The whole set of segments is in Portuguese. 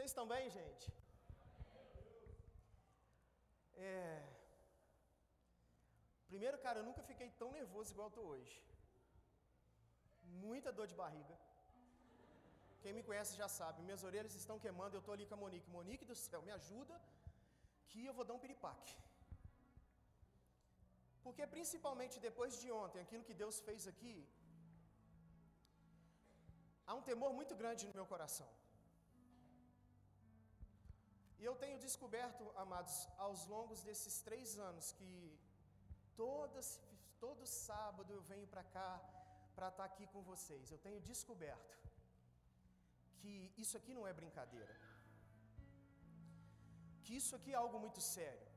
Vocês estão bem, gente? É. Primeiro, cara, eu nunca fiquei tão nervoso igual hoje. Muita dor de barriga. Quem me conhece já sabe, minhas orelhas estão queimando, eu estou ali com a Monique. Monique do céu, me ajuda, que eu vou dar um piripaque. Porque principalmente depois de ontem, aquilo que Deus fez aqui, há um temor muito grande no meu coração. E eu tenho descoberto, amados, aos longos desses três anos, que todas, todo sábado eu venho para cá para estar aqui com vocês. Eu tenho descoberto que isso aqui não é brincadeira, que isso aqui é algo muito sério.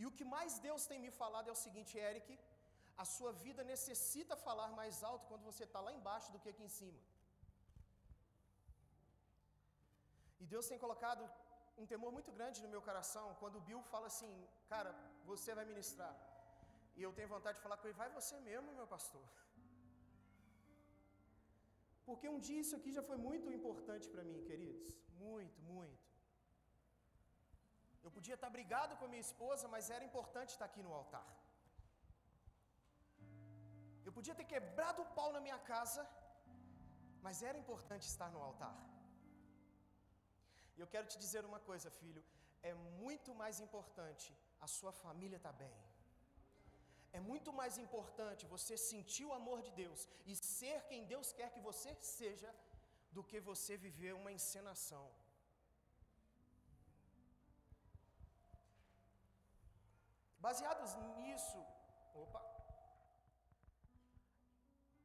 E o que mais Deus tem me falado é o seguinte, Eric: a sua vida necessita falar mais alto quando você está lá embaixo do que aqui em cima. E Deus tem colocado um temor muito grande no meu coração quando o Bill fala assim, cara, você vai ministrar. E eu tenho vontade de falar com ele, vai você mesmo, meu pastor. Porque um dia isso aqui já foi muito importante para mim, queridos. Muito, muito. Eu podia estar brigado com minha esposa, mas era importante estar aqui no altar. Eu podia ter quebrado o pau na minha casa, mas era importante estar no altar. E eu quero te dizer uma coisa, filho: é muito mais importante a sua família estar tá bem. É muito mais importante você sentir o amor de Deus e ser quem Deus quer que você seja, do que você viver uma encenação. Baseados nisso, opa,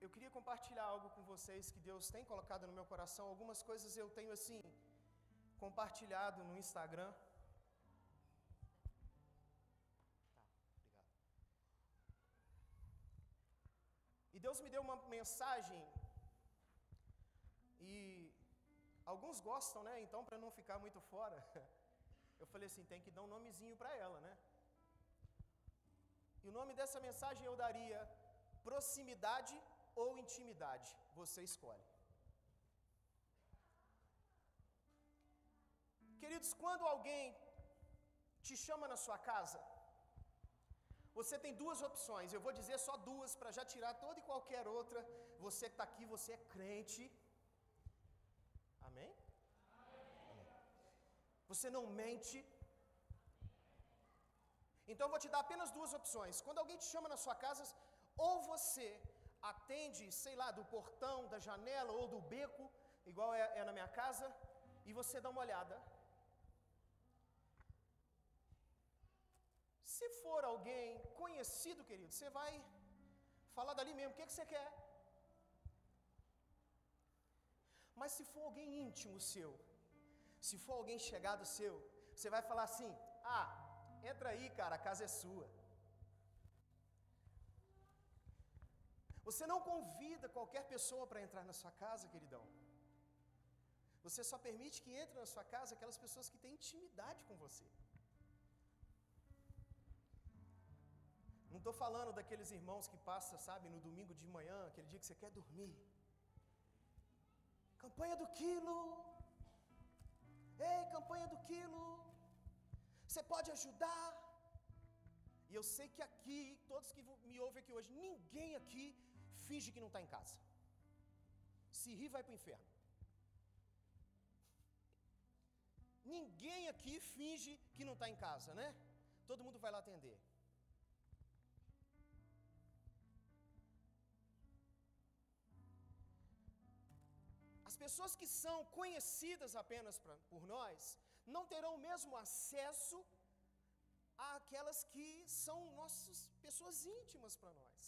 eu queria compartilhar algo com vocês que Deus tem colocado no meu coração. Algumas coisas eu tenho assim, compartilhado no Instagram. Tá, obrigado. E Deus me deu uma mensagem e alguns gostam, né? Então, para não ficar muito fora, eu falei assim, tem que dar um nomezinho para ela, né? E o nome dessa mensagem eu daria proximidade ou intimidade, você escolhe. Queridos, quando alguém te chama na sua casa, você tem duas opções, eu vou dizer só duas para já tirar toda e qualquer outra. Você que está aqui, você é crente. Amém? Amém? Você não mente. Então eu vou te dar apenas duas opções. Quando alguém te chama na sua casa, ou você atende, sei lá, do portão, da janela ou do beco, igual é, é na minha casa, e você dá uma olhada. Se for alguém conhecido, querido, você vai falar dali mesmo, o que, que você quer? Mas se for alguém íntimo seu, se for alguém chegado seu, você vai falar assim: ah, entra aí, cara, a casa é sua. Você não convida qualquer pessoa para entrar na sua casa, queridão. Você só permite que entre na sua casa aquelas pessoas que têm intimidade com você. Não estou falando daqueles irmãos que passam, sabe, no domingo de manhã, aquele dia que você quer dormir. Campanha do quilo. Ei, campanha do quilo. Você pode ajudar. E eu sei que aqui, todos que me ouvem aqui hoje, ninguém aqui finge que não está em casa. Se rir, vai para o inferno. Ninguém aqui finge que não está em casa, né? Todo mundo vai lá atender. Pessoas que são conhecidas apenas pra, por nós não terão o mesmo acesso àquelas que são nossas pessoas íntimas para nós.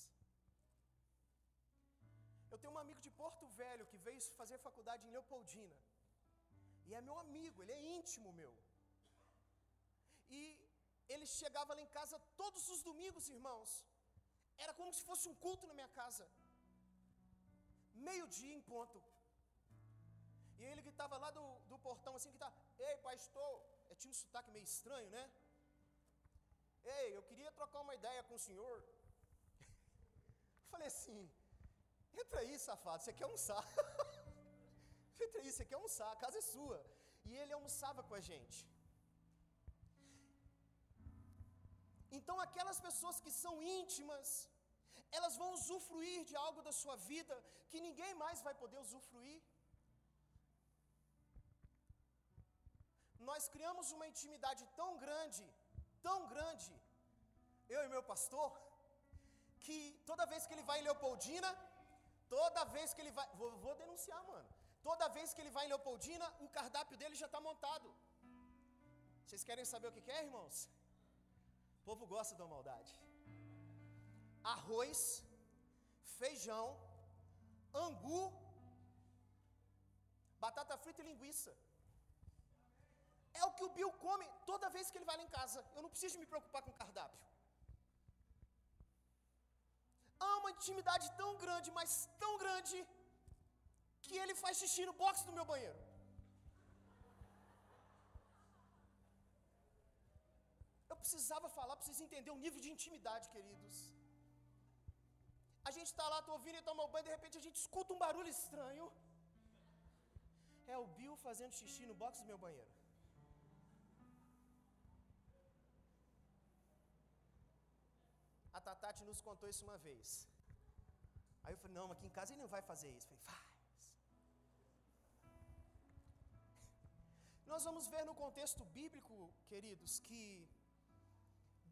Eu tenho um amigo de Porto Velho que veio fazer faculdade em Leopoldina. E é meu amigo, ele é íntimo meu. E ele chegava lá em casa todos os domingos, irmãos. Era como se fosse um culto na minha casa. Meio-dia em ponto. E ele que estava lá do, do portão assim, que tá, ei pastor, eu tinha um sotaque meio estranho, né? Ei, eu queria trocar uma ideia com o senhor. Falei assim, entra aí, safado, você quer almoçar. entra aí, você quer almoçar, a casa é sua. e ele almoçava com a gente. Então, aquelas pessoas que são íntimas, elas vão usufruir de algo da sua vida que ninguém mais vai poder usufruir. Nós criamos uma intimidade tão grande, tão grande, eu e meu pastor, que toda vez que ele vai em Leopoldina, toda vez que ele vai, vou, vou denunciar, mano. Toda vez que ele vai em Leopoldina, o cardápio dele já está montado. Vocês querem saber o que é, irmãos? O povo gosta da maldade. Arroz, feijão, angu, batata frita e linguiça. É o que o Bill come toda vez que ele vai lá em casa. Eu não preciso me preocupar com cardápio. Há uma intimidade tão grande, mas tão grande, que ele faz xixi no box do meu banheiro. Eu precisava falar para vocês entenderem o nível de intimidade, queridos. A gente está lá, estou ouvindo ele tomar banho, de repente a gente escuta um barulho estranho. É o Bill fazendo xixi no box do meu banheiro. Tatati nos contou isso uma vez. Aí eu falei, não, aqui em casa ele não vai fazer isso. Eu falei, faz. Nós vamos ver no contexto bíblico, queridos, que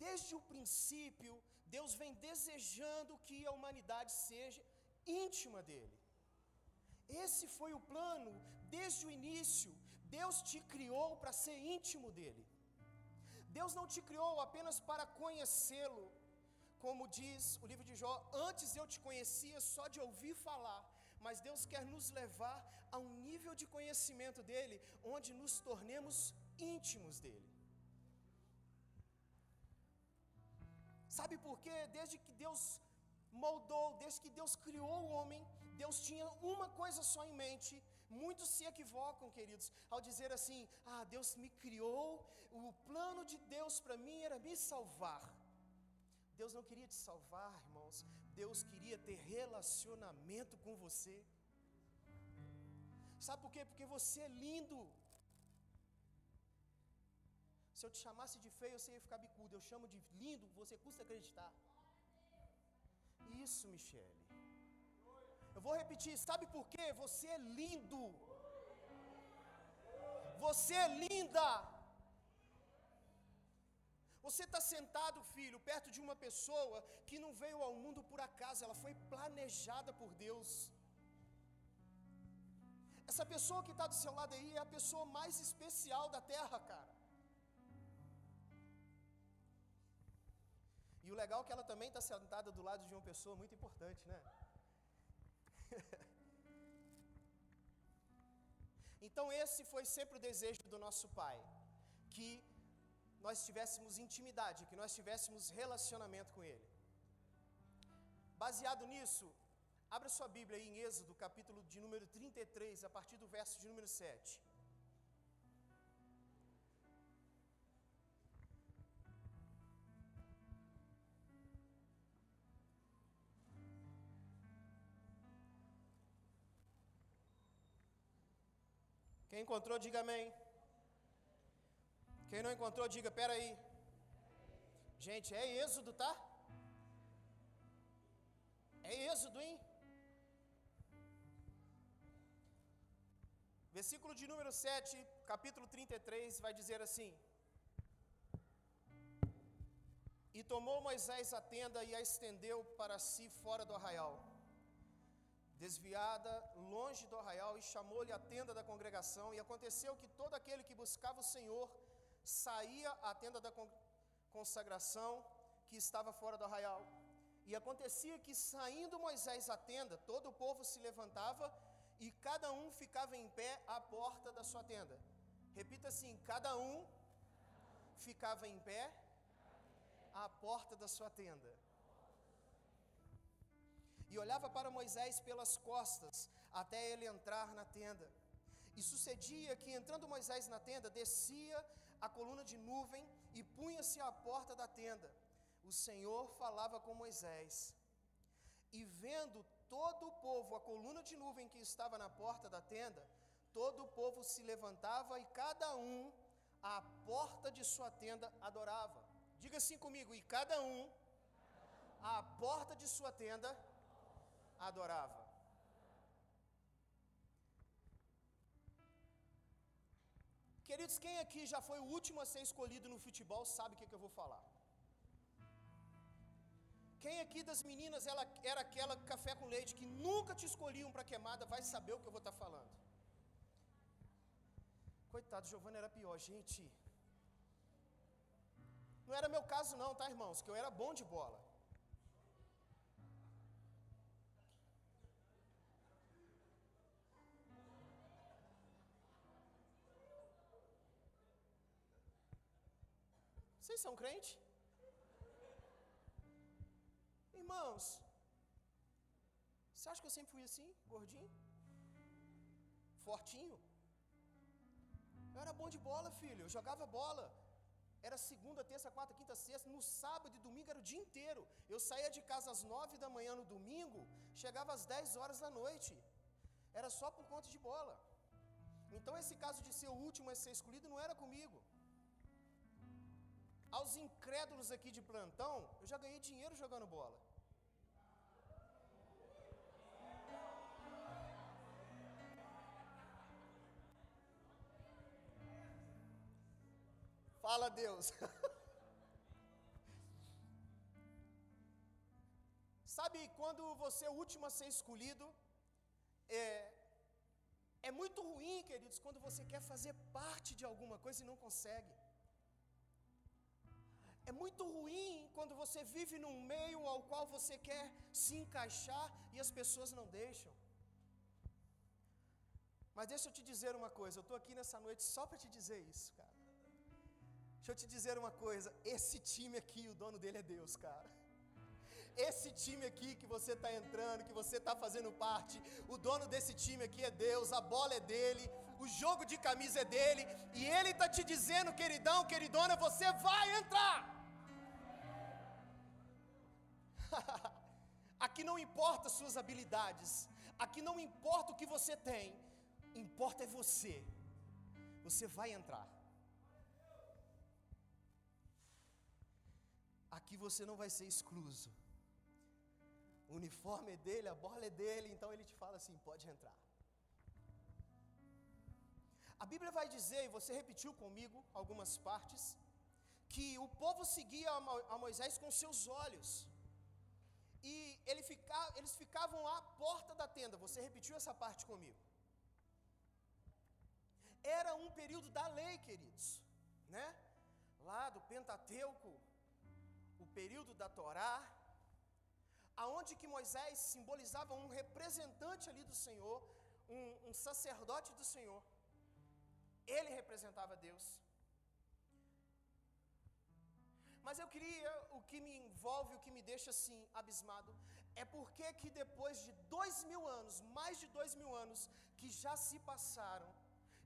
desde o princípio, Deus vem desejando que a humanidade seja íntima dele. Esse foi o plano desde o início. Deus te criou para ser íntimo dele. Deus não te criou apenas para conhecê-lo, como diz o livro de Jó, antes eu te conhecia só de ouvir falar, mas Deus quer nos levar a um nível de conhecimento dele, onde nos tornemos íntimos dele. Sabe por quê? Desde que Deus moldou, desde que Deus criou o homem, Deus tinha uma coisa só em mente. Muitos se equivocam, queridos, ao dizer assim: Ah, Deus me criou, o plano de Deus para mim era me salvar. Deus não queria te salvar, irmãos. Deus queria ter relacionamento com você. Sabe por quê? Porque você é lindo. Se eu te chamasse de feio, você ia ficar bicudo. Eu chamo de lindo, você custa acreditar. Isso, Michele. Eu vou repetir, sabe por quê? Você é lindo. Você é linda. Você está sentado, filho, perto de uma pessoa que não veio ao mundo por acaso, ela foi planejada por Deus. Essa pessoa que está do seu lado aí é a pessoa mais especial da terra, cara. E o legal é que ela também está sentada do lado de uma pessoa muito importante, né? então, esse foi sempre o desejo do nosso Pai, que nós tivéssemos intimidade, que nós tivéssemos relacionamento com Ele. Baseado nisso, abra sua Bíblia aí em Êxodo, capítulo de número 33, a partir do verso de número 7. Quem encontrou, diga amém. Quem não encontrou, diga, peraí. Gente, é êxodo, tá? É êxodo, hein? Versículo de número 7, capítulo 33, vai dizer assim: E tomou Moisés a tenda e a estendeu para si fora do arraial, desviada, longe do arraial, e chamou-lhe a tenda da congregação. E aconteceu que todo aquele que buscava o Senhor saía à tenda da consagração que estava fora do arraial. E acontecia que, saindo Moisés à tenda, todo o povo se levantava e cada um ficava em pé à porta da sua tenda. Repita assim: cada um ficava em pé à porta da sua tenda. E olhava para Moisés pelas costas, até ele entrar na tenda. E sucedia que, entrando Moisés na tenda, descia a coluna de nuvem e punha-se à porta da tenda. O Senhor falava com Moisés. E vendo todo o povo a coluna de nuvem que estava na porta da tenda, todo o povo se levantava e cada um à porta de sua tenda adorava. Diga assim comigo: e cada um à porta de sua tenda adorava. Queridos, quem aqui já foi o último a ser escolhido no futebol sabe o que, que eu vou falar. Quem aqui das meninas ela era aquela café com leite que nunca te escolhiam para queimada, vai saber o que eu vou estar tá falando. Coitado, Giovanni era pior, gente. Não era meu caso não, tá, irmãos? Que eu era bom de bola. Vocês são crente? Irmãos, você acha que eu sempre fui assim, gordinho? Fortinho? Eu era bom de bola, filho. Eu jogava bola. Era segunda, terça, quarta, quinta, sexta. No sábado e domingo era o dia inteiro. Eu saía de casa às nove da manhã no domingo, chegava às dez horas da noite. Era só por conta de bola. Então esse caso de ser o último a ser escolhido não era comigo. Aos incrédulos aqui de plantão, eu já ganhei dinheiro jogando bola. Fala Deus. Sabe quando você é o último a ser escolhido? É, é muito ruim, queridos, quando você quer fazer parte de alguma coisa e não consegue. É muito ruim quando você vive num meio ao qual você quer se encaixar e as pessoas não deixam. Mas deixa eu te dizer uma coisa, eu estou aqui nessa noite só para te dizer isso, cara. Deixa eu te dizer uma coisa, esse time aqui, o dono dele é Deus, cara. Esse time aqui que você está entrando, que você está fazendo parte, o dono desse time aqui é Deus, a bola é dele, o jogo de camisa é dele, e ele está te dizendo, queridão, queridona, você vai entrar. aqui não importa suas habilidades, aqui não importa o que você tem, importa é você. Você vai entrar. Aqui você não vai ser excluso. O uniforme é dele, a bola é dele, então ele te fala assim: pode entrar. A Bíblia vai dizer, e você repetiu comigo algumas partes, que o povo seguia a Moisés com seus olhos. E ele fica, eles ficavam à porta da tenda. Você repetiu essa parte comigo. Era um período da lei, queridos, né? Lá do Pentateuco, o período da Torá, aonde que Moisés simbolizava um representante ali do Senhor, um, um sacerdote do Senhor. Ele representava Deus. Mas eu queria, o que me envolve, o que me deixa assim abismado, é porque que depois de dois mil anos, mais de dois mil anos, que já se passaram,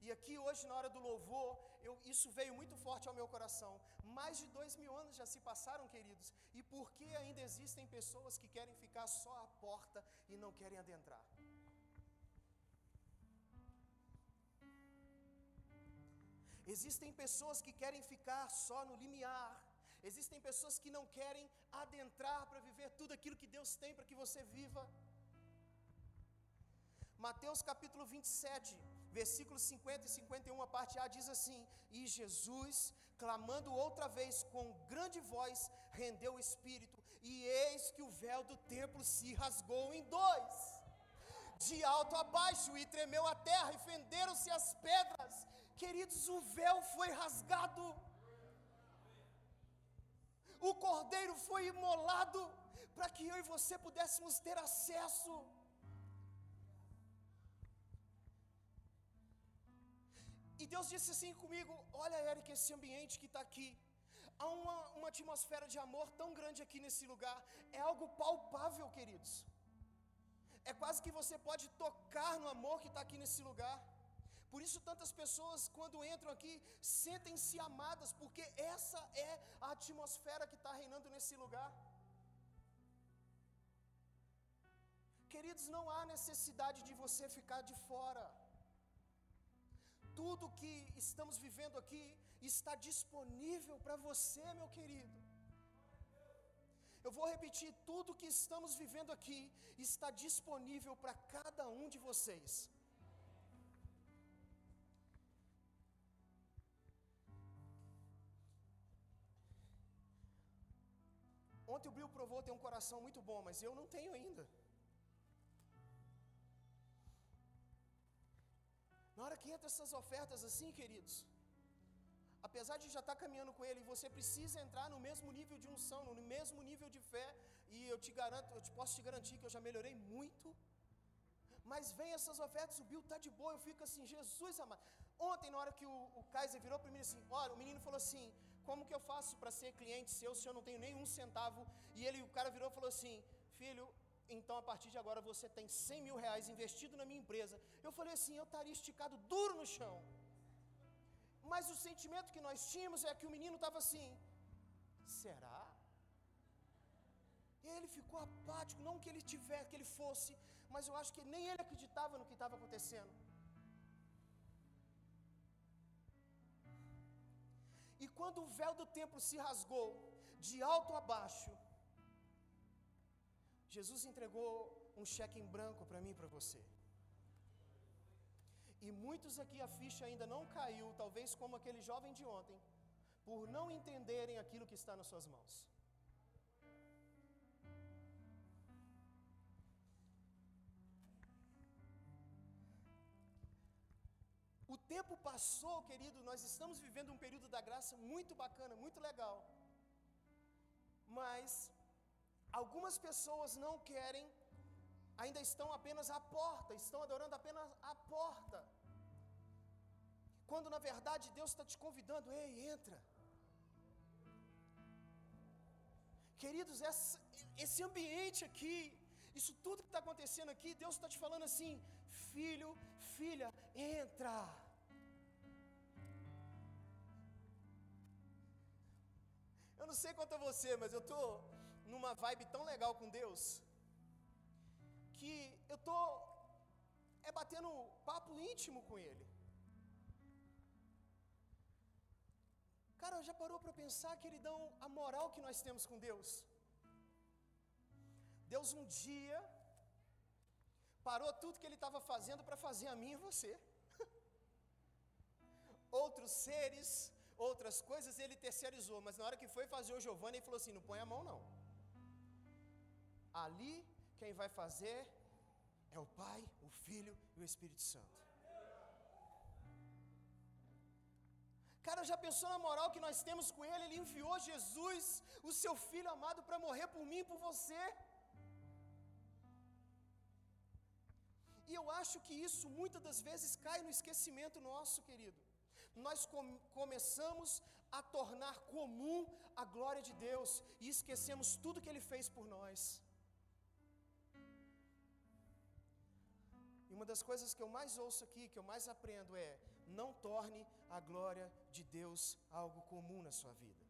e aqui hoje na hora do louvor, eu, isso veio muito forte ao meu coração. Mais de dois mil anos já se passaram, queridos, e por que ainda existem pessoas que querem ficar só à porta e não querem adentrar? Existem pessoas que querem ficar só no limiar. Existem pessoas que não querem adentrar para viver tudo aquilo que Deus tem para que você viva. Mateus capítulo 27, versículos 50 e 51, a parte A diz assim: E Jesus, clamando outra vez com grande voz, rendeu o espírito, e eis que o véu do templo se rasgou em dois, de alto a baixo, e tremeu a terra, e fenderam-se as pedras. Queridos, o véu foi rasgado. O cordeiro foi imolado para que eu e você pudéssemos ter acesso. E Deus disse assim comigo: Olha, Eric, esse ambiente que está aqui. Há uma, uma atmosfera de amor tão grande aqui nesse lugar. É algo palpável, queridos. É quase que você pode tocar no amor que está aqui nesse lugar. Por isso, tantas pessoas, quando entram aqui, sentem-se amadas, porque essa é a atmosfera que está reinando nesse lugar. Queridos, não há necessidade de você ficar de fora. tudo que estamos vivendo aqui está disponível para você, meu querido. Eu vou repetir: tudo que estamos vivendo aqui está disponível para cada um de vocês. Ontem o Bill provou ter um coração muito bom, mas eu não tenho ainda. Na hora que entra essas ofertas assim, queridos, apesar de já estar caminhando com Ele, você precisa entrar no mesmo nível de unção, no mesmo nível de fé, e eu te garanto, eu te posso te garantir que eu já melhorei muito. Mas vem essas ofertas, o Bill está de boa, eu fico assim, Jesus amado. Ontem, na hora que o, o Kaiser virou para mim assim, olha, o menino falou assim, como que eu faço para ser cliente seu se eu não tenho nenhum centavo? E ele, o cara virou e falou assim, filho, então a partir de agora você tem 100 mil reais investido na minha empresa. Eu falei assim, eu estaria esticado duro no chão. Mas o sentimento que nós tínhamos é que o menino estava assim, será? Ele ficou apático, não que ele tiver, que ele fosse, mas eu acho que nem ele acreditava no que estava acontecendo. Quando o véu do templo se rasgou, de alto a baixo, Jesus entregou um cheque em branco para mim e para você. E muitos aqui a ficha ainda não caiu, talvez como aquele jovem de ontem, por não entenderem aquilo que está nas suas mãos. O tempo passou, querido, nós estamos vivendo um período da graça muito bacana, muito legal. Mas algumas pessoas não querem, ainda estão apenas à porta, estão adorando apenas à porta. Quando na verdade Deus está te convidando, ei, entra. Queridos, essa, esse ambiente aqui, isso tudo que está acontecendo aqui, Deus está te falando assim, filho, filha, entra. Eu não sei quanto a você, mas eu estou numa vibe tão legal com Deus que eu tô é batendo papo íntimo com Ele. Cara, já parou para pensar, queridão, a moral que nós temos com Deus? Deus um dia parou tudo que ele estava fazendo para fazer a mim e você. Outros seres, outras coisas ele terceirizou, mas na hora que foi fazer o Giovanni, ele falou assim: não põe a mão não. Ali, quem vai fazer é o Pai, o Filho e o Espírito Santo. Cara, já pensou na moral que nós temos com Ele? Ele enviou Jesus, o seu Filho amado, para morrer por mim e por você. E eu acho que isso muitas das vezes cai no esquecimento nosso, querido. Nós com, começamos a tornar comum a glória de Deus e esquecemos tudo que Ele fez por nós. E uma das coisas que eu mais ouço aqui, que eu mais aprendo é: não torne a glória de Deus algo comum na sua vida.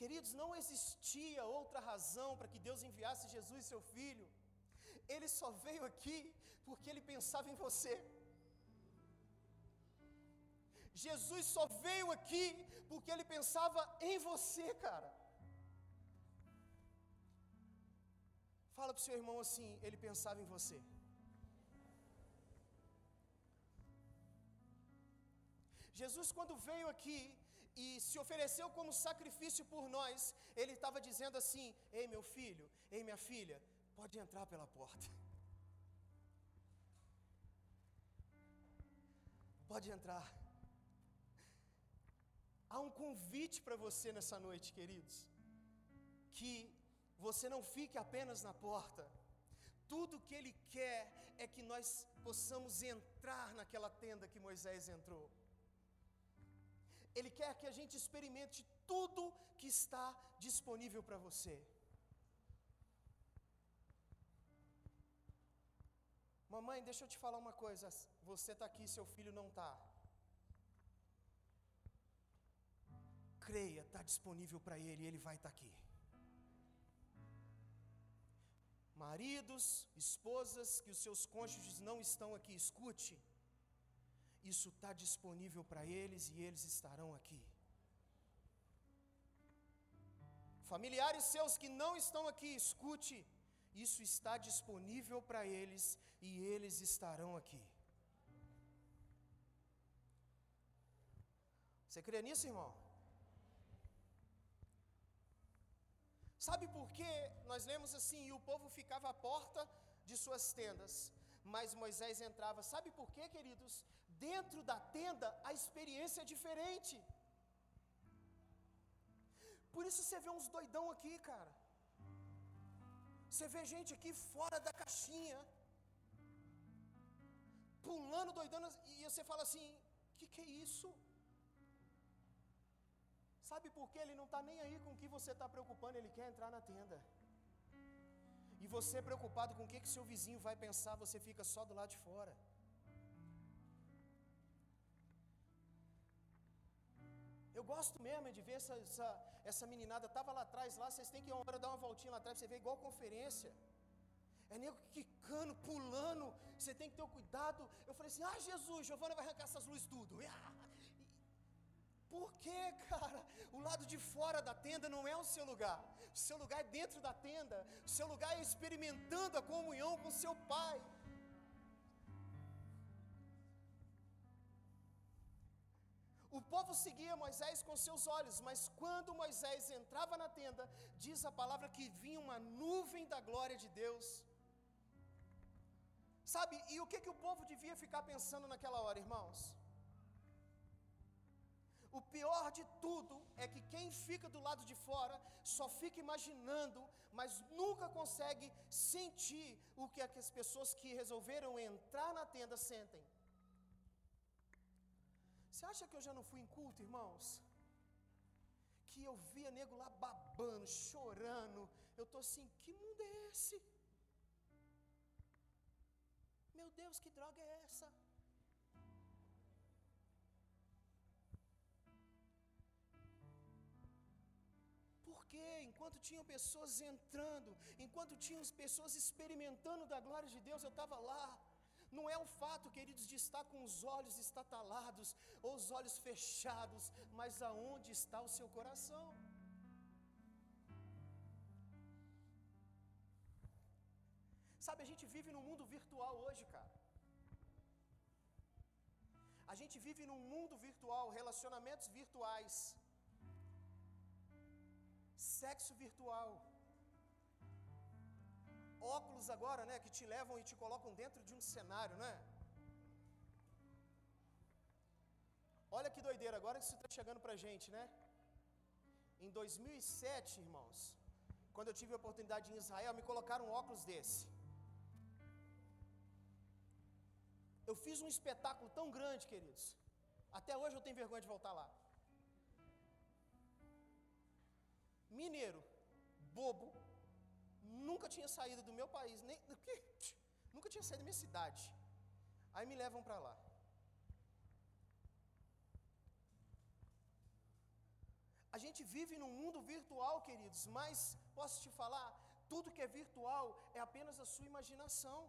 Queridos, não existia outra razão para que Deus enviasse Jesus, seu filho. Ele só veio aqui porque ele pensava em você. Jesus só veio aqui porque ele pensava em você, cara. Fala para o seu irmão assim: ele pensava em você. Jesus, quando veio aqui e se ofereceu como sacrifício por nós, ele estava dizendo assim: Ei, meu filho, ei, minha filha, pode entrar pela porta. Pode entrar. Há um convite para você nessa noite, queridos, que você não fique apenas na porta. Tudo que Ele quer é que nós possamos entrar naquela tenda que Moisés entrou. Ele quer que a gente experimente tudo que está disponível para você. Mamãe, deixa eu te falar uma coisa. Você está aqui, seu filho não está. Creia, está disponível para ele, ele vai estar tá aqui. Maridos, esposas, que os seus cônjuges não estão aqui, escute. Isso está disponível para eles e eles estarão aqui. Familiares seus que não estão aqui, escute. Isso está disponível para eles e eles estarão aqui. Você crê nisso, irmão? Sabe por que nós lemos assim, e o povo ficava à porta de suas tendas, mas Moisés entrava. Sabe por quê, queridos? Dentro da tenda a experiência é diferente. Por isso você vê uns doidão aqui, cara. Você vê gente aqui fora da caixinha, pulando, doidando, e você fala assim: o que, que é isso? Sabe por que ele não está nem aí com o que você está preocupando, ele quer entrar na tenda. E você preocupado com o que, que seu vizinho vai pensar, você fica só do lado de fora. Eu gosto mesmo de ver essa, essa, essa meninada, estava lá atrás, lá, vocês têm que ir uma hora dar uma voltinha lá atrás, você vê igual conferência. É nego quicando, pulando, você tem que ter o cuidado. Eu falei assim: ah, Jesus, Giovana vai arrancar essas luzes tudo. Por quê, cara? O lado de fora da tenda não é o seu lugar. O seu lugar é dentro da tenda. O seu lugar é experimentando a comunhão com seu Pai. Seguia Moisés com seus olhos, mas quando Moisés entrava na tenda, diz a palavra que vinha uma nuvem da glória de Deus. Sabe, e o que, que o povo devia ficar pensando naquela hora, irmãos? O pior de tudo é que quem fica do lado de fora só fica imaginando, mas nunca consegue sentir o que as pessoas que resolveram entrar na tenda sentem. Você acha que eu já não fui em culto, irmãos? Que eu via nego lá babando, chorando. Eu estou assim, que mundo é esse? Meu Deus, que droga é essa? Porque enquanto tinham pessoas entrando, enquanto tinham pessoas experimentando da glória de Deus, eu estava lá. Não é o fato, queridos, de estar com os olhos estatalados ou os olhos fechados, mas aonde está o seu coração. Sabe, a gente vive num mundo virtual hoje, cara. A gente vive num mundo virtual, relacionamentos virtuais sexo virtual. Óculos agora, né, que te levam e te colocam dentro de um cenário, né? Olha que doideira, agora que isso está chegando para a gente, né? Em 2007, irmãos, quando eu tive a oportunidade em Israel, me colocaram um óculos desse. Eu fiz um espetáculo tão grande, queridos. Até hoje eu tenho vergonha de voltar lá. mineiro, bobo, nunca tinha saído do meu país, nem nunca tinha saído da minha cidade. Aí me levam para lá. A gente vive num mundo virtual, queridos, mas posso te falar, tudo que é virtual é apenas a sua imaginação.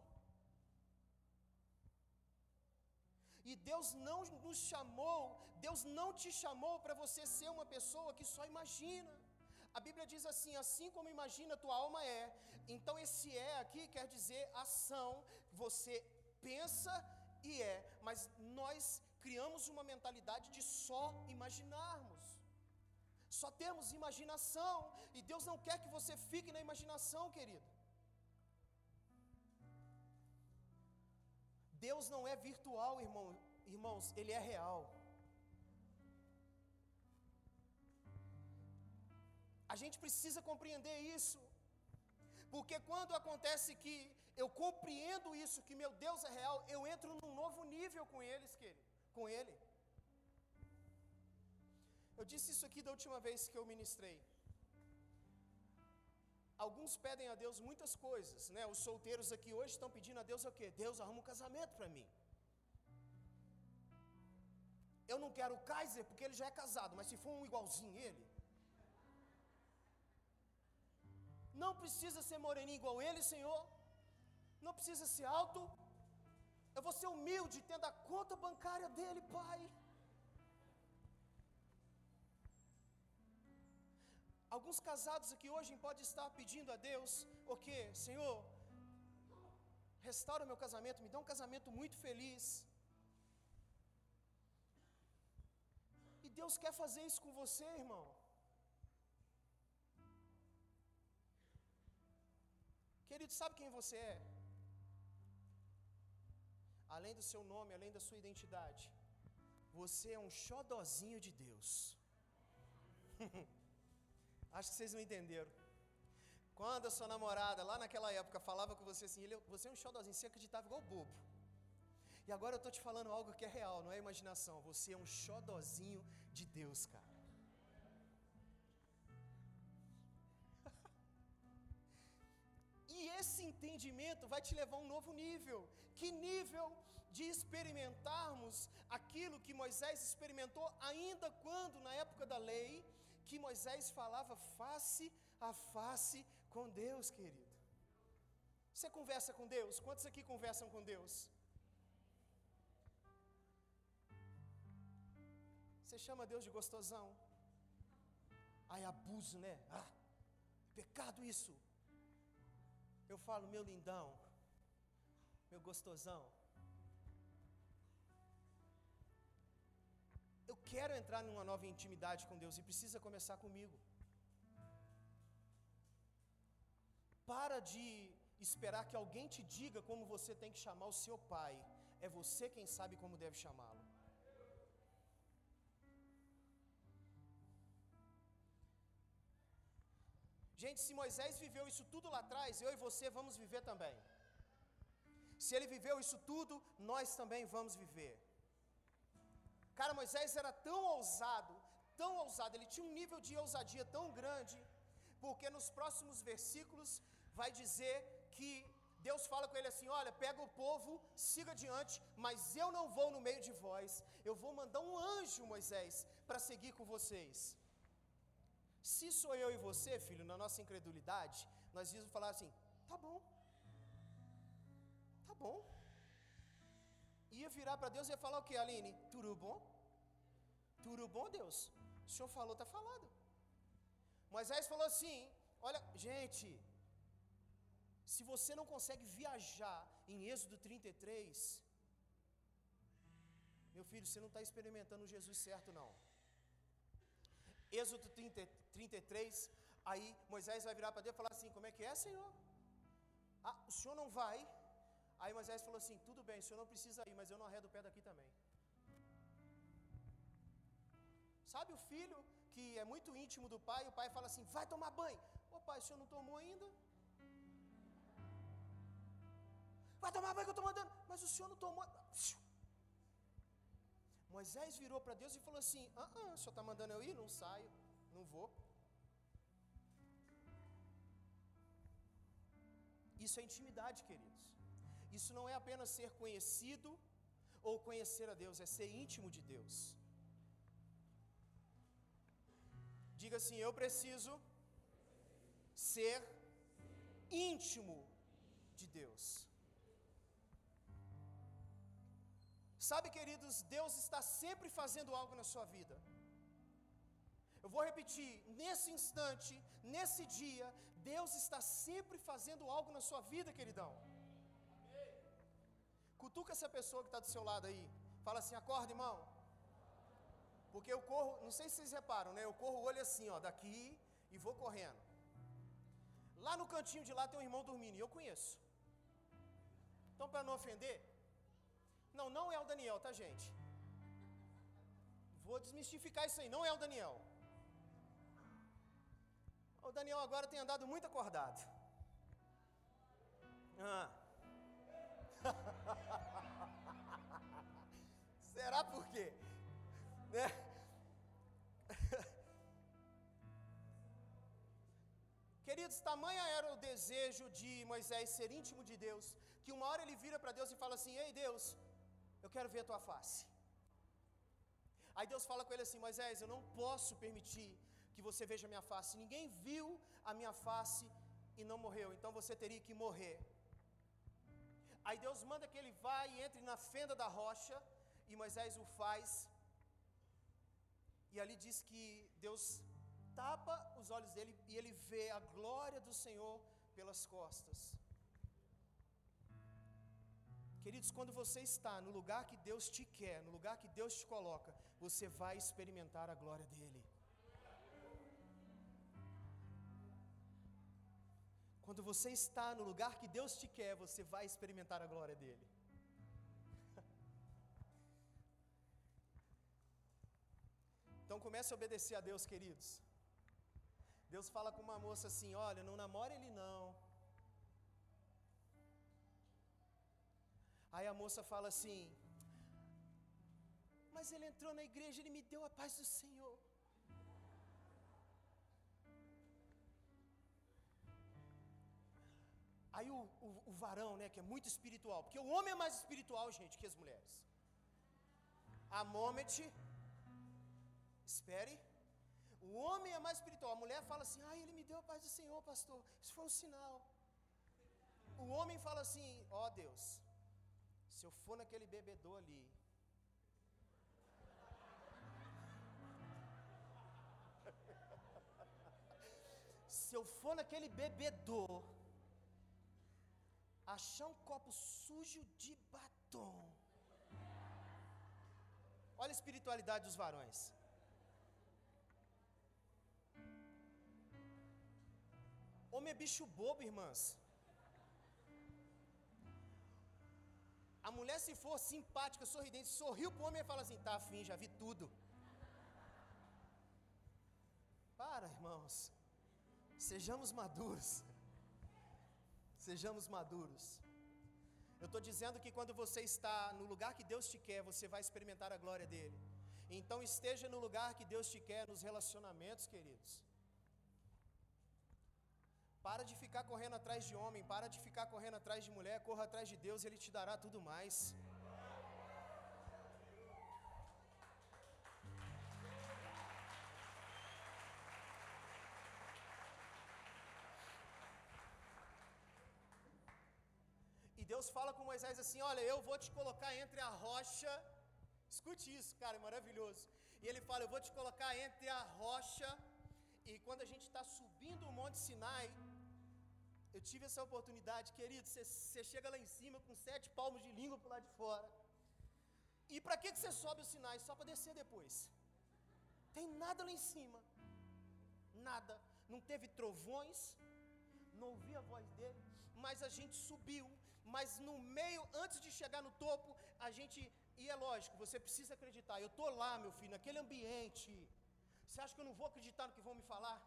E Deus não nos chamou, Deus não te chamou para você ser uma pessoa que só imagina. A Bíblia diz assim: assim como imagina tua alma é. Então, esse é aqui quer dizer ação, você pensa e é, mas nós criamos uma mentalidade de só imaginarmos. Só temos imaginação, e Deus não quer que você fique na imaginação, querido. Deus não é virtual, irmão, irmãos, Ele é real. A gente precisa compreender isso. Porque quando acontece que eu compreendo isso, que meu Deus é real, eu entro num novo nível com eles, com ele. Eu disse isso aqui da última vez que eu ministrei. Alguns pedem a Deus muitas coisas, né? Os solteiros aqui hoje estão pedindo a Deus o quê? Deus arruma um casamento para mim. Eu não quero o Kaiser porque ele já é casado, mas se for um igualzinho ele, Não precisa ser moreninho igual ele, Senhor. Não precisa ser alto. Eu vou ser humilde, tendo a conta bancária dele, Pai. Alguns casados aqui hoje podem estar pedindo a Deus, o que? Senhor, restaura meu casamento, me dá um casamento muito feliz. E Deus quer fazer isso com você, irmão. Querido, sabe quem você é? Além do seu nome, além da sua identidade, você é um xodozinho de Deus. Acho que vocês não entenderam. Quando a sua namorada, lá naquela época, falava com você assim, você é um xodozinho, você acreditava igual bobo. E agora eu estou te falando algo que é real, não é imaginação. Você é um xodozinho de Deus, cara. Entendimento vai te levar a um novo nível. Que nível de experimentarmos aquilo que Moisés experimentou ainda quando, na época da lei, que Moisés falava face a face com Deus, querido. Você conversa com Deus? Quantos aqui conversam com Deus? Você chama Deus de gostosão? Ai, abuso, né? Ah, pecado isso. Eu falo, meu lindão, meu gostosão. eu quero entrar numa nova intimidade com Deus e precisa começar comigo. Para de esperar que alguém te diga como você tem que chamar o seu pai. É você quem sabe como deve chamá-lo. Gente, se Moisés viveu isso tudo lá atrás, eu e você vamos viver também. Se ele viveu isso tudo, nós também vamos viver. Cara, Moisés era tão ousado, tão ousado, ele tinha um nível de ousadia tão grande, porque nos próximos versículos vai dizer que Deus fala com ele assim: Olha, pega o povo, siga adiante, mas eu não vou no meio de vós, eu vou mandar um anjo, Moisés, para seguir com vocês. Se sou eu e você, filho, na nossa incredulidade, nós íamos falar assim: Tá bom, tá bom ia virar para Deus e ia falar o que, Aline? Tudo bom? Tudo bom, Deus? O Senhor falou, está falado. Moisés falou assim: Olha, gente, se você não consegue viajar em Êxodo 33, meu filho, você não está experimentando o Jesus certo, não. Êxodo 30, 33, aí Moisés vai virar para Deus e falar assim: Como é que é, Senhor? Ah, o Senhor não vai Aí Moisés falou assim: Tudo bem, o senhor não precisa ir, mas eu não arredo o pé daqui também. Sabe o filho que é muito íntimo do pai, o pai fala assim: Vai tomar banho. Ô pai, o senhor não tomou ainda? Vai tomar banho que eu estou mandando. Mas o senhor não tomou. Moisés virou para Deus e falou assim: ah, ah, o senhor está mandando eu ir? Não saio, não vou. Isso é intimidade, queridos. Isso não é apenas ser conhecido ou conhecer a Deus, é ser íntimo de Deus. Diga assim: Eu preciso ser íntimo de Deus. Sabe, queridos, Deus está sempre fazendo algo na sua vida. Eu vou repetir, nesse instante, nesse dia, Deus está sempre fazendo algo na sua vida, queridão. Cutuca essa pessoa que está do seu lado aí. Fala assim: acorda, irmão. Porque eu corro, não sei se vocês reparam, né? Eu corro o olho assim, ó, daqui e vou correndo. Lá no cantinho de lá tem um irmão dormindo, e eu conheço. Então, para não ofender, não, não é o Daniel, tá, gente? Vou desmistificar isso aí, não é o Daniel. O Daniel agora tem andado muito acordado. Ah. Será por quê? Né? Queridos, tamanha era o desejo de Moisés ser íntimo de Deus, que uma hora ele vira para Deus e fala assim: Ei Deus, eu quero ver a tua face. Aí Deus fala com ele assim: Moisés, eu não posso permitir que você veja a minha face. Ninguém viu a minha face e não morreu, então você teria que morrer. Aí Deus manda que ele vá e entre na fenda da rocha, e Moisés o faz. E ali diz que Deus tapa os olhos dele e ele vê a glória do Senhor pelas costas. Queridos, quando você está no lugar que Deus te quer, no lugar que Deus te coloca, você vai experimentar a glória dele. Quando você está no lugar que Deus te quer, você vai experimentar a glória dele. Então comece a obedecer a Deus, queridos. Deus fala com uma moça assim: Olha, não namore ele não. Aí a moça fala assim: Mas ele entrou na igreja, ele me deu a paz do Senhor. Aí o, o, o, varão, né, que é muito espiritual, porque o homem é mais espiritual, gente, que as mulheres. A espere. O homem é mais espiritual. A mulher fala assim: ai, ele me deu a paz do Senhor, pastor. Isso foi um sinal. O homem fala assim: ó oh, Deus, se eu for naquele bebedor ali, se eu for naquele bebedor, achar um copo sujo de batom. Olha a espiritualidade dos varões. Homem é bicho bobo, irmãs. A mulher, se for simpática, sorridente, sorriu para o homem e fala assim: tá afim, já vi tudo. Para, irmãos. Sejamos maduros. Sejamos maduros. Eu estou dizendo que quando você está no lugar que Deus te quer, você vai experimentar a glória dele. Então esteja no lugar que Deus te quer, nos relacionamentos, queridos. Para de ficar correndo atrás de homem, para de ficar correndo atrás de mulher, corra atrás de Deus, Ele te dará tudo mais. E Deus fala com Moisés assim: Olha, eu vou te colocar entre a rocha. Escute isso, cara, é maravilhoso. E ele fala: Eu vou te colocar entre a rocha. E quando a gente está subindo o Monte Sinai, eu tive essa oportunidade, querido. Você chega lá em cima com sete palmos de língua para lá de fora. E para que, você sobe os sinais? Só para descer depois. Tem nada lá em cima. Nada. Não teve trovões. Não ouvi a voz dele. Mas a gente subiu. Mas no meio, antes de chegar no topo, a gente. E é lógico, você precisa acreditar. Eu estou lá, meu filho, naquele ambiente. Você acha que eu não vou acreditar no que vão me falar?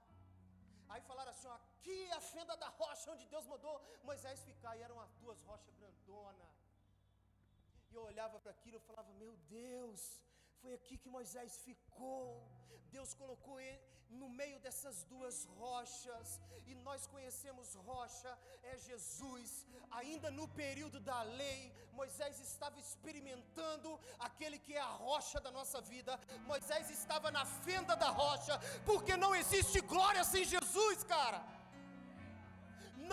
Aí falaram assim: ó, aqui é a fenda da rocha onde Deus mandou Moisés ficar. E eram as duas rochas grandonas. E eu olhava para aquilo e falava: Meu Deus, foi aqui que Moisés ficou. Deus colocou ele no meio dessas duas rochas, e nós conhecemos rocha, é Jesus. Ainda no período da lei, Moisés estava experimentando aquele que é a rocha da nossa vida. Moisés estava na fenda da rocha, porque não existe glória sem Jesus, cara.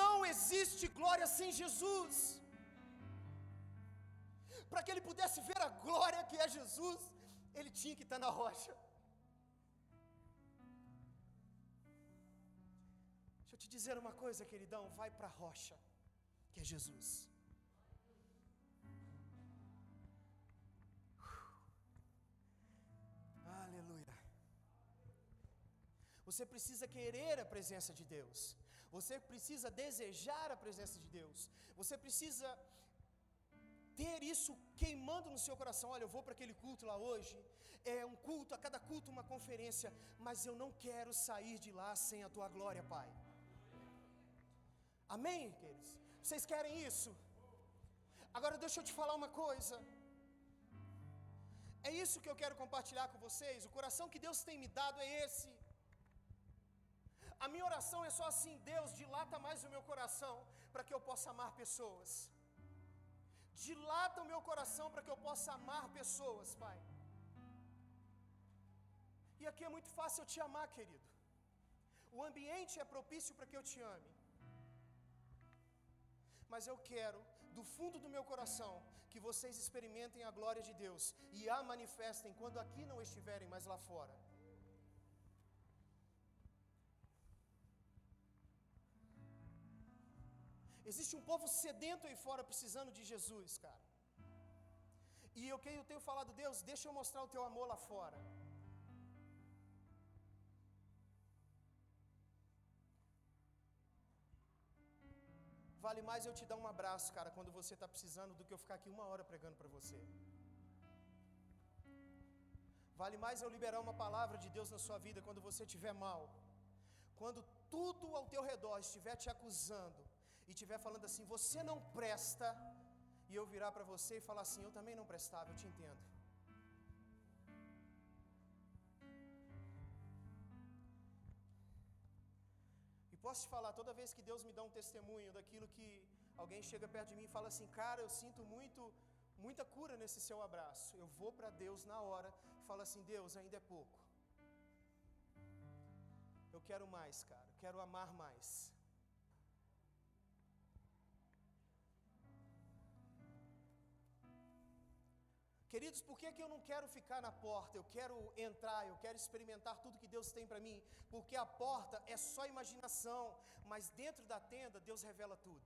Não existe glória sem Jesus. Para que ele pudesse ver a glória que é Jesus, ele tinha que estar na rocha. Deixa eu te dizer uma coisa, queridão, vai para a rocha, que é Jesus. Aleluia. Você precisa querer a presença de Deus. Você precisa desejar a presença de Deus. Você precisa ter isso queimando no seu coração. Olha, eu vou para aquele culto lá hoje. É um culto, a cada culto uma conferência, mas eu não quero sair de lá sem a tua glória, Pai. Amém, queridos? Vocês querem isso? Agora deixa eu te falar uma coisa. É isso que eu quero compartilhar com vocês. O coração que Deus tem me dado é esse. A minha oração é só assim: Deus, dilata mais o meu coração para que eu possa amar pessoas. Dilata o meu coração para que eu possa amar pessoas, Pai. E aqui é muito fácil eu te amar, querido. O ambiente é propício para que eu te ame. Mas eu quero, do fundo do meu coração, que vocês experimentem a glória de Deus e a manifestem quando aqui não estiverem, mas lá fora. Existe um povo sedento aí fora precisando de Jesus, cara. E eu eu tenho falado, Deus, deixa eu mostrar o teu amor lá fora. Vale mais eu te dar um abraço, cara, quando você está precisando, do que eu ficar aqui uma hora pregando para você. Vale mais eu liberar uma palavra de Deus na sua vida quando você estiver mal. Quando tudo ao teu redor estiver te acusando e estiver falando assim, você não presta, e eu virar para você e falar assim, eu também não prestava, eu te entendo. E posso te falar, toda vez que Deus me dá um testemunho daquilo que alguém chega perto de mim e fala assim, cara, eu sinto muito, muita cura nesse seu abraço. Eu vou para Deus na hora e falo assim, Deus, ainda é pouco. Eu quero mais, cara, quero amar mais. Queridos, por que, que eu não quero ficar na porta? Eu quero entrar, eu quero experimentar tudo que Deus tem para mim. Porque a porta é só imaginação, mas dentro da tenda Deus revela tudo.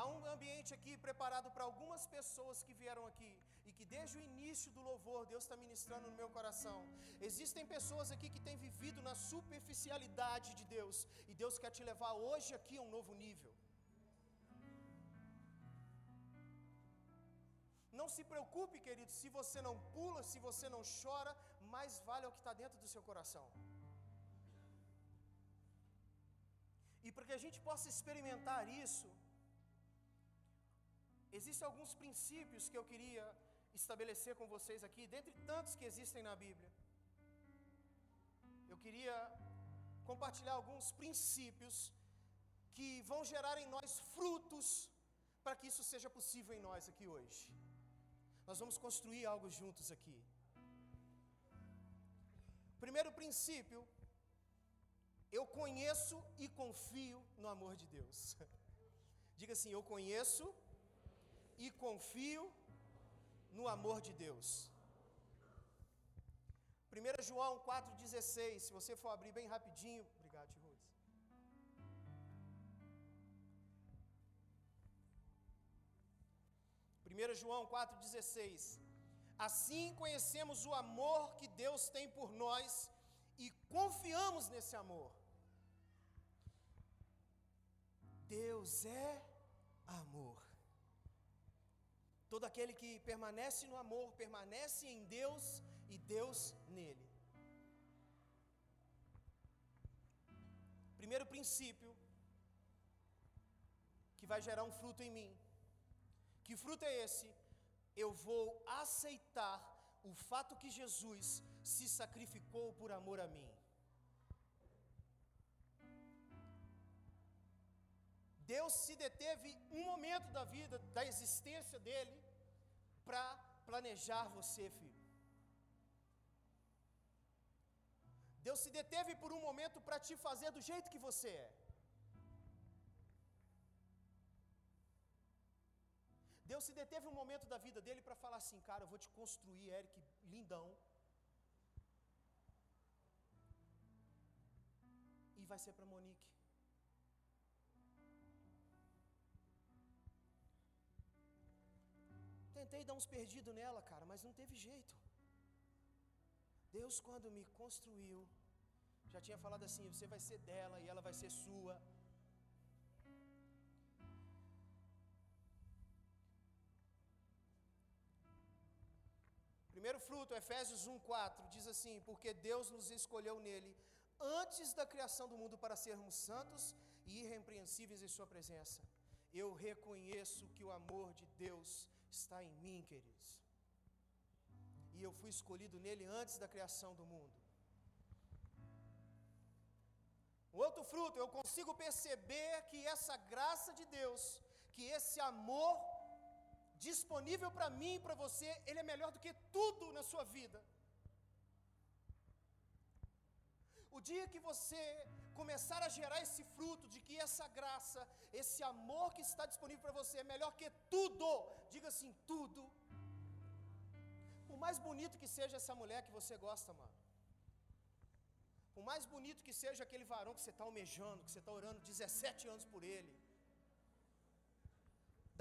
Há um ambiente aqui preparado para algumas pessoas que vieram aqui e que desde o início do louvor Deus está ministrando no meu coração. Existem pessoas aqui que têm vivido na superficialidade de Deus e Deus quer te levar hoje aqui a um novo nível. Não se preocupe, querido, se você não pula, se você não chora, mais vale o que está dentro do seu coração. E para que a gente possa experimentar isso, existem alguns princípios que eu queria estabelecer com vocês aqui, dentre tantos que existem na Bíblia. Eu queria compartilhar alguns princípios que vão gerar em nós frutos para que isso seja possível em nós aqui hoje. Nós vamos construir algo juntos aqui. Primeiro princípio, eu conheço e confio no amor de Deus. Diga assim: eu conheço e confio no amor de Deus. 1 João 4,16, se você for abrir bem rapidinho, 1 João 4,16. Assim conhecemos o amor que Deus tem por nós e confiamos nesse amor. Deus é amor. Todo aquele que permanece no amor, permanece em Deus e Deus nele. Primeiro princípio que vai gerar um fruto em mim que fruto é esse? Eu vou aceitar o fato que Jesus se sacrificou por amor a mim. Deus se deteve um momento da vida, da existência dele, para planejar você, filho. Deus se deteve por um momento para te fazer do jeito que você é. Deus se deteve um momento da vida dele para falar assim, cara, eu vou te construir, Eric, lindão. E vai ser para Monique. Tentei dar uns perdidos nela, cara, mas não teve jeito. Deus, quando me construiu, já tinha falado assim: você vai ser dela e ela vai ser sua. Primeiro fruto, Efésios 1:4 diz assim: "Porque Deus nos escolheu nele antes da criação do mundo para sermos santos e irrepreensíveis em sua presença." Eu reconheço que o amor de Deus está em mim, queridos. E eu fui escolhido nele antes da criação do mundo. Um outro fruto, eu consigo perceber que essa graça de Deus, que esse amor disponível para mim e para você, Ele é melhor do que tudo na sua vida. O dia que você começar a gerar esse fruto de que essa graça, esse amor que está disponível para você é melhor que tudo. Diga assim, tudo. Por mais bonito que seja essa mulher que você gosta, mano. Por mais bonito que seja aquele varão que você está almejando, que você está orando 17 anos por ele.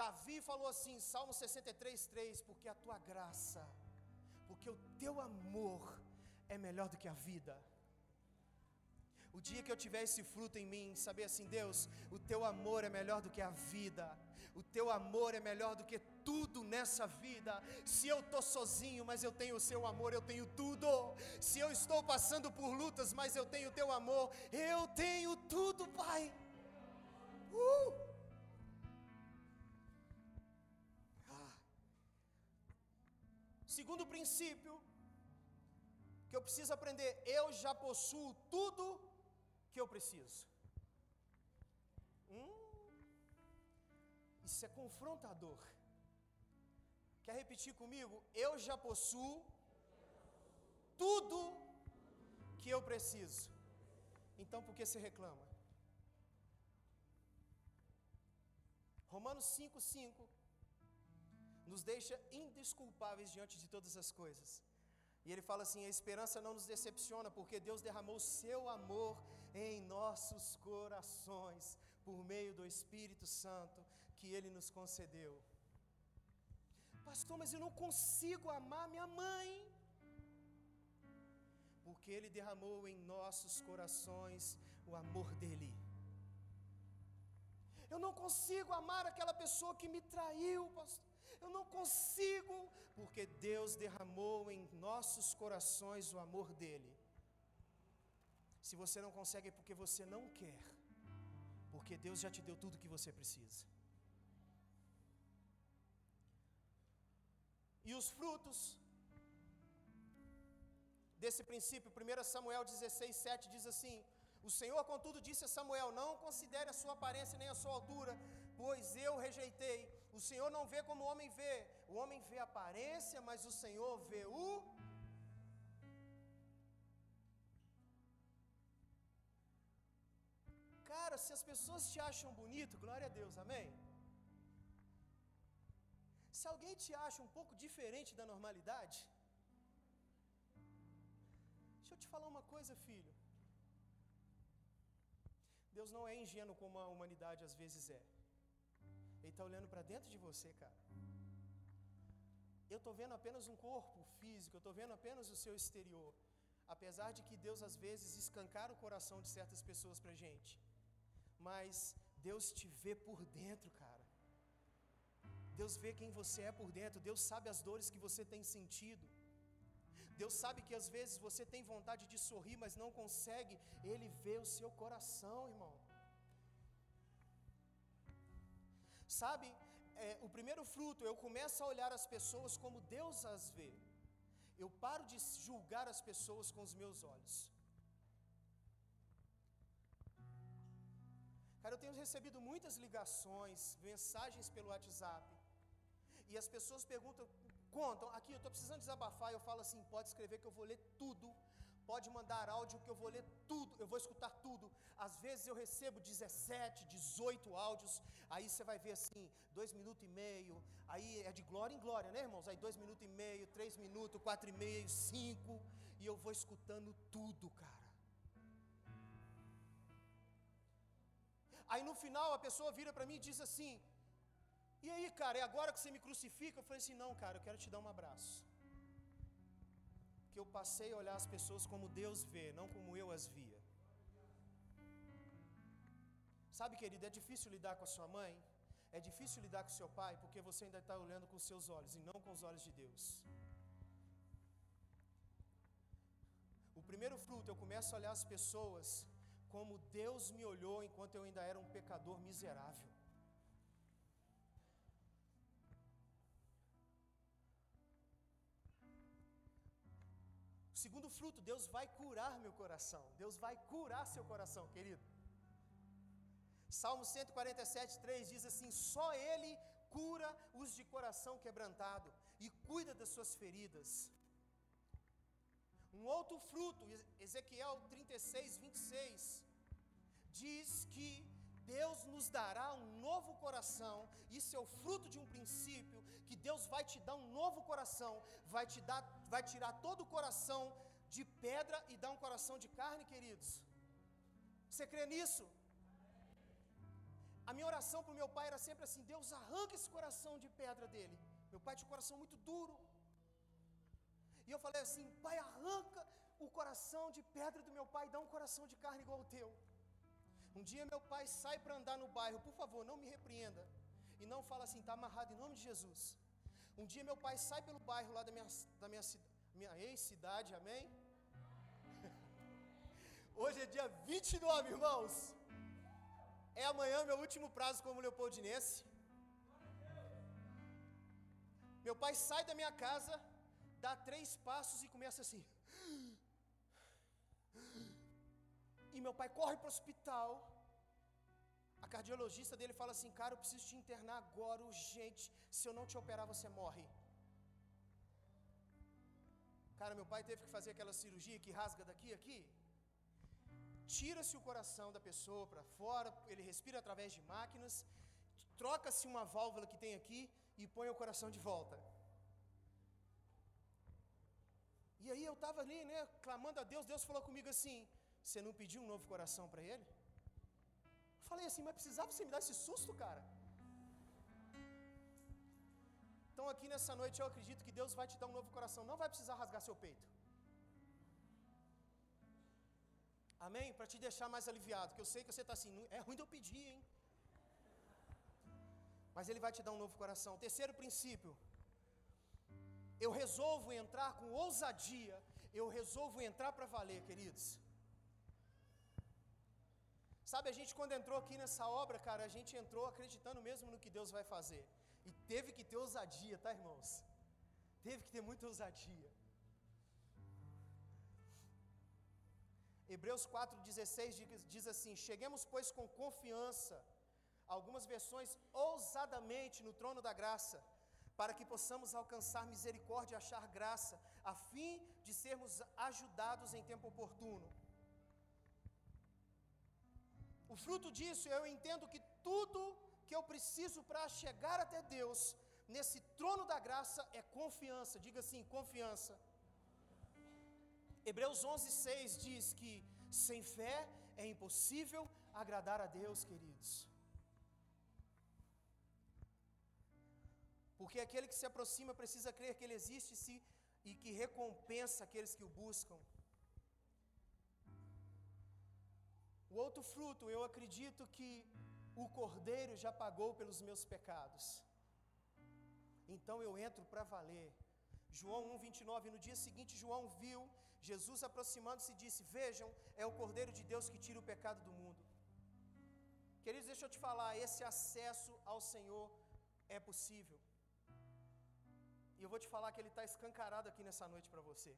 Davi falou assim, Salmo 63, 3: Porque a tua graça, porque o teu amor é melhor do que a vida. O dia que eu tiver esse fruto em mim, saber assim, Deus, o teu amor é melhor do que a vida, o teu amor é melhor do que tudo nessa vida. Se eu estou sozinho, mas eu tenho o seu amor, eu tenho tudo. Se eu estou passando por lutas, mas eu tenho o teu amor, eu tenho tudo, Pai. Uh! Segundo princípio que eu preciso aprender, eu já possuo tudo que eu preciso. Hum, isso é confrontador. Quer repetir comigo? Eu já possuo tudo que eu preciso. Então por que você reclama? Romanos 5,5 nos deixa indesculpáveis diante de todas as coisas. E ele fala assim: a esperança não nos decepciona, porque Deus derramou seu amor em nossos corações, por meio do Espírito Santo que ele nos concedeu. Pastor, mas eu não consigo amar minha mãe. Porque ele derramou em nossos corações o amor dele. Eu não consigo amar aquela pessoa que me traiu, pastor. Eu não consigo, porque Deus derramou em nossos corações o amor dele. Se você não consegue é porque você não quer, porque Deus já te deu tudo que você precisa. E os frutos desse princípio, 1 Samuel 16, 7 diz assim: O Senhor, contudo, disse a Samuel: Não considere a sua aparência nem a sua altura, pois eu rejeitei. O Senhor não vê como o homem vê. O homem vê a aparência, mas o Senhor vê o. Cara, se as pessoas te acham bonito, glória a Deus, amém? Se alguém te acha um pouco diferente da normalidade, deixa eu te falar uma coisa, filho. Deus não é ingênuo como a humanidade às vezes é. Ele está olhando para dentro de você, cara. Eu estou vendo apenas um corpo físico, eu estou vendo apenas o seu exterior. Apesar de que Deus às vezes escancara o coração de certas pessoas para gente. Mas Deus te vê por dentro, cara. Deus vê quem você é por dentro, Deus sabe as dores que você tem sentido. Deus sabe que às vezes você tem vontade de sorrir, mas não consegue. Ele vê o seu coração, irmão. Sabe, é, o primeiro fruto, eu começo a olhar as pessoas como Deus as vê. Eu paro de julgar as pessoas com os meus olhos. Cara, eu tenho recebido muitas ligações, mensagens pelo WhatsApp. E as pessoas perguntam, contam, aqui eu estou precisando desabafar. Eu falo assim: pode escrever que eu vou ler tudo. Pode mandar áudio que eu vou ler tudo, eu vou escutar tudo. Às vezes eu recebo 17, 18 áudios, aí você vai ver assim, dois minutos e meio, aí é de glória em glória, né, irmãos? Aí dois minutos e meio, três minutos, quatro e meio, cinco, e eu vou escutando tudo, cara. Aí no final a pessoa vira para mim e diz assim: e aí, cara, é agora que você me crucifica? Eu falei assim: não, cara, eu quero te dar um abraço. Eu passei a olhar as pessoas como Deus vê, não como eu as via. Sabe, querido, é difícil lidar com a sua mãe, é difícil lidar com seu pai, porque você ainda está olhando com seus olhos e não com os olhos de Deus. O primeiro fruto, eu começo a olhar as pessoas como Deus me olhou enquanto eu ainda era um pecador miserável. Segundo fruto, Deus vai curar meu coração. Deus vai curar seu coração, querido. Salmo 147, 3 diz assim: Só Ele cura os de coração quebrantado e cuida das suas feridas. Um outro fruto, Ezequiel 36, 26, diz que Deus nos dará um novo coração. Isso é o fruto de um princípio que Deus vai te dar um novo coração, vai te dar, vai tirar todo o coração de pedra e dar um coração de carne, queridos. Você crê nisso? A minha oração para o meu pai era sempre assim: Deus arranca esse coração de pedra dele. Meu pai tinha um coração muito duro. E eu falei assim: Pai, arranca o coração de pedra do meu pai e dá um coração de carne igual ao teu. Um dia meu pai sai para andar no bairro, por favor, não me repreenda. E não fala assim, está amarrado em nome de Jesus. Um dia meu pai sai pelo bairro lá da minha, da minha, minha ex-cidade, amém? Hoje é dia 29, irmãos. É amanhã meu último prazo como leopoldinense. Meu pai sai da minha casa, dá três passos e começa assim. E meu pai corre para o hospital. A cardiologista dele fala assim: Cara, eu preciso te internar agora, urgente. Se eu não te operar, você morre. Cara, meu pai teve que fazer aquela cirurgia que rasga daqui aqui. Tira-se o coração da pessoa para fora, ele respira através de máquinas, troca-se uma válvula que tem aqui e põe o coração de volta. E aí eu estava ali, né, clamando a Deus, Deus falou comigo assim: Você não pediu um novo coração para ele? Falei assim, mas precisava você me dar esse susto, cara? Então aqui nessa noite eu acredito que Deus vai te dar um novo coração, não vai precisar rasgar seu peito. Amém? Para te deixar mais aliviado, que eu sei que você está assim, é ruim de eu pedir, hein? Mas Ele vai te dar um novo coração. Terceiro princípio, eu resolvo entrar com ousadia, eu resolvo entrar para valer, queridos. Sabe, a gente quando entrou aqui nessa obra, cara, a gente entrou acreditando mesmo no que Deus vai fazer. E teve que ter ousadia, tá, irmãos? Teve que ter muita ousadia. Hebreus 4,16 diz, assim: Cheguemos, pois, com confiança, algumas versões ousadamente no trono da graça, para que possamos alcançar misericórdia e achar graça, a fim de sermos ajudados em tempo oportuno. O fruto disso, eu entendo que tudo que eu preciso para chegar até Deus, nesse trono da graça, é confiança. Diga assim: confiança. Hebreus 11, 6 diz que sem fé é impossível agradar a Deus, queridos. Porque aquele que se aproxima precisa crer que Ele existe e que recompensa aqueles que o buscam. O outro fruto, eu acredito que o Cordeiro já pagou pelos meus pecados. Então eu entro para valer. João 1,29, no dia seguinte, João viu Jesus aproximando-se e disse: Vejam, é o Cordeiro de Deus que tira o pecado do mundo. Queridos, deixa eu te falar, esse acesso ao Senhor é possível. E eu vou te falar que ele está escancarado aqui nessa noite para você.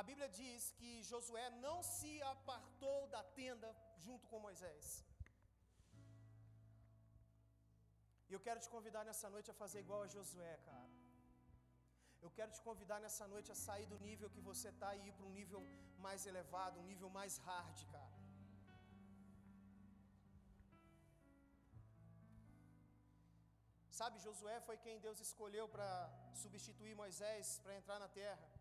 A Bíblia diz que Josué não se apartou da tenda junto com Moisés. E eu quero te convidar nessa noite a fazer igual a Josué, cara. Eu quero te convidar nessa noite a sair do nível que você está e ir para um nível mais elevado, um nível mais hard, cara. Sabe, Josué foi quem Deus escolheu para substituir Moisés para entrar na terra.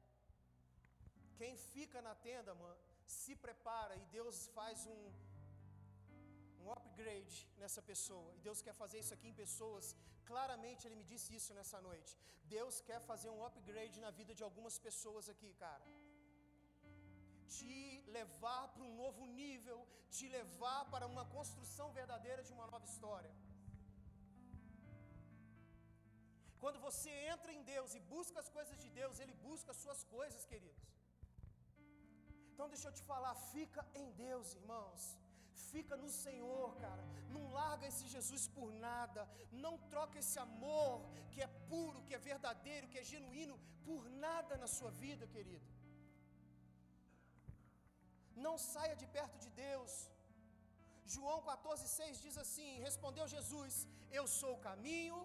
Quem fica na tenda, mano, se prepara e Deus faz um, um upgrade nessa pessoa. E Deus quer fazer isso aqui em pessoas. Claramente Ele me disse isso nessa noite. Deus quer fazer um upgrade na vida de algumas pessoas aqui, cara. Te levar para um novo nível, te levar para uma construção verdadeira de uma nova história. Quando você entra em Deus e busca as coisas de Deus, Ele busca as suas coisas, queridos. Então deixa eu te falar, fica em Deus, irmãos. Fica no Senhor, cara. Não larga esse Jesus por nada. Não troca esse amor que é puro, que é verdadeiro, que é genuíno, por nada na sua vida, querido. Não saia de perto de Deus. João 14,6 diz assim: Respondeu Jesus: Eu sou o caminho,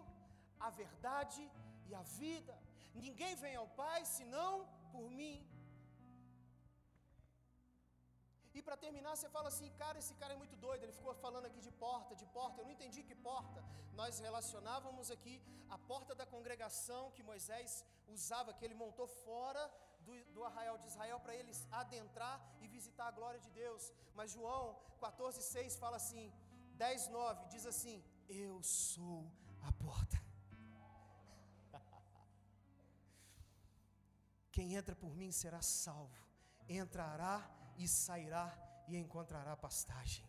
a verdade e a vida. Ninguém vem ao Pai senão por mim. E para terminar, você fala assim, cara, esse cara é muito doido. Ele ficou falando aqui de porta, de porta. Eu não entendi que porta. Nós relacionávamos aqui a porta da congregação que Moisés usava, que ele montou fora do, do arraial de Israel para eles adentrar e visitar a glória de Deus. Mas João 14,6 fala assim, 10,9 diz assim: Eu sou a porta. Quem entra por mim será salvo, entrará e sairá e encontrará pastagem.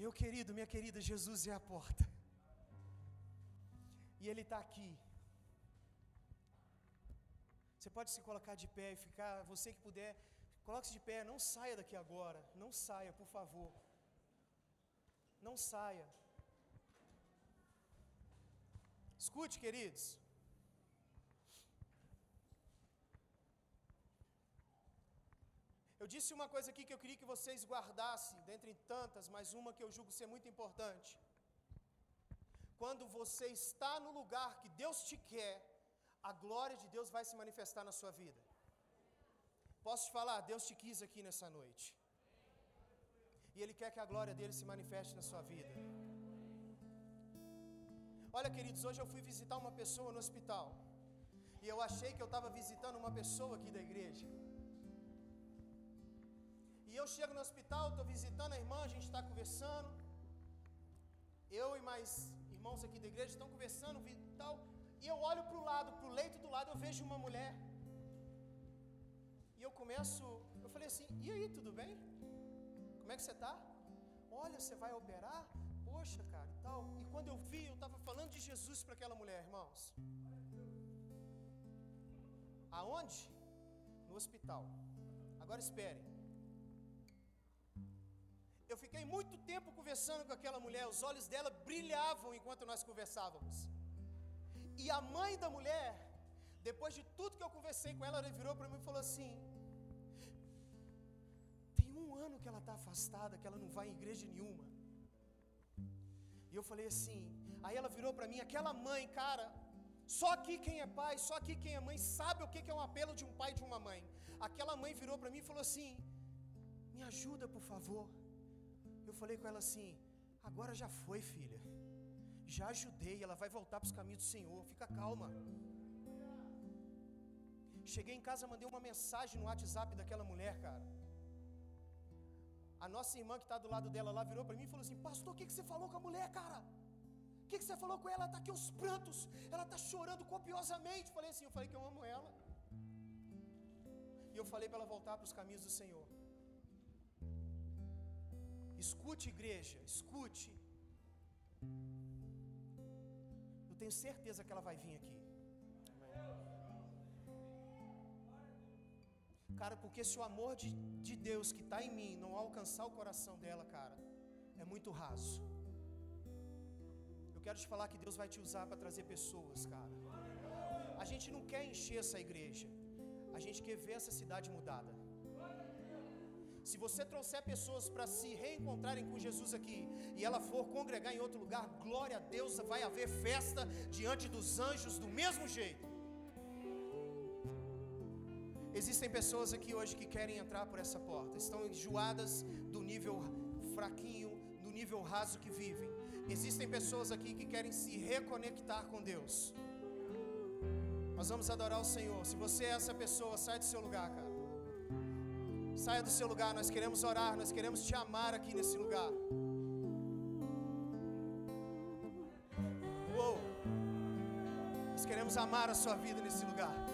Meu querido, minha querida, Jesus é a porta. E Ele está aqui. Você pode se colocar de pé e ficar, você que puder, coloque-se de pé, não saia daqui agora, não saia, por favor. Não saia. Escute, queridos. Eu disse uma coisa aqui que eu queria que vocês guardassem, dentre tantas, mas uma que eu julgo ser muito importante. Quando você está no lugar que Deus te quer, a glória de Deus vai se manifestar na sua vida. Posso te falar, Deus te quis aqui nessa noite. E Ele quer que a glória dele se manifeste na sua vida. Olha, queridos, hoje eu fui visitar uma pessoa no hospital. E eu achei que eu estava visitando uma pessoa aqui da igreja. E eu chego no hospital, estou visitando a irmã, a gente está conversando. Eu e mais irmãos aqui da igreja estão conversando e tal. E eu olho para o lado, para o leito do lado, eu vejo uma mulher. E eu começo, eu falei assim: e aí, tudo bem? Como é que você está? Olha, você vai operar? Poxa, cara, e tal. E quando eu vi, eu estava falando de Jesus para aquela mulher, irmãos. Aonde? No hospital. Agora espere. Eu fiquei muito tempo conversando com aquela mulher, os olhos dela brilhavam enquanto nós conversávamos. E a mãe da mulher, depois de tudo que eu conversei com ela, ela virou para mim e falou assim: Tem um ano que ela está afastada, que ela não vai em igreja nenhuma. E eu falei assim, aí ela virou para mim, aquela mãe, cara, só aqui quem é pai, só aqui quem é mãe, sabe o que é um apelo de um pai e de uma mãe. Aquela mãe virou para mim e falou assim: Me ajuda, por favor. Eu falei com ela assim: agora já foi, filha. Já ajudei, ela vai voltar para os caminhos do Senhor. Fica calma. Cheguei em casa, mandei uma mensagem no WhatsApp daquela mulher, cara. A nossa irmã que está do lado dela lá virou para mim e falou assim: Pastor, o que, que você falou com a mulher, cara? O que, que você falou com ela? Ela está aqui aos prantos, ela está chorando copiosamente. Falei assim: Eu falei que eu amo ela. E eu falei para ela voltar para os caminhos do Senhor. Escute, igreja, escute. Eu tenho certeza que ela vai vir aqui. Cara, porque se o amor de, de Deus que está em mim não alcançar o coração dela, cara, é muito raso. Eu quero te falar que Deus vai te usar para trazer pessoas, cara. A gente não quer encher essa igreja, a gente quer ver essa cidade mudada. Se você trouxer pessoas para se reencontrarem com Jesus aqui e ela for congregar em outro lugar, glória a Deus, vai haver festa diante dos anjos do mesmo jeito. Existem pessoas aqui hoje que querem entrar por essa porta, estão enjoadas do nível fraquinho, do nível raso que vivem. Existem pessoas aqui que querem se reconectar com Deus. Nós vamos adorar o Senhor. Se você é essa pessoa, sai do seu lugar, cara. Saia do seu lugar, nós queremos orar, nós queremos te amar aqui nesse lugar. Uou! Nós queremos amar a sua vida nesse lugar.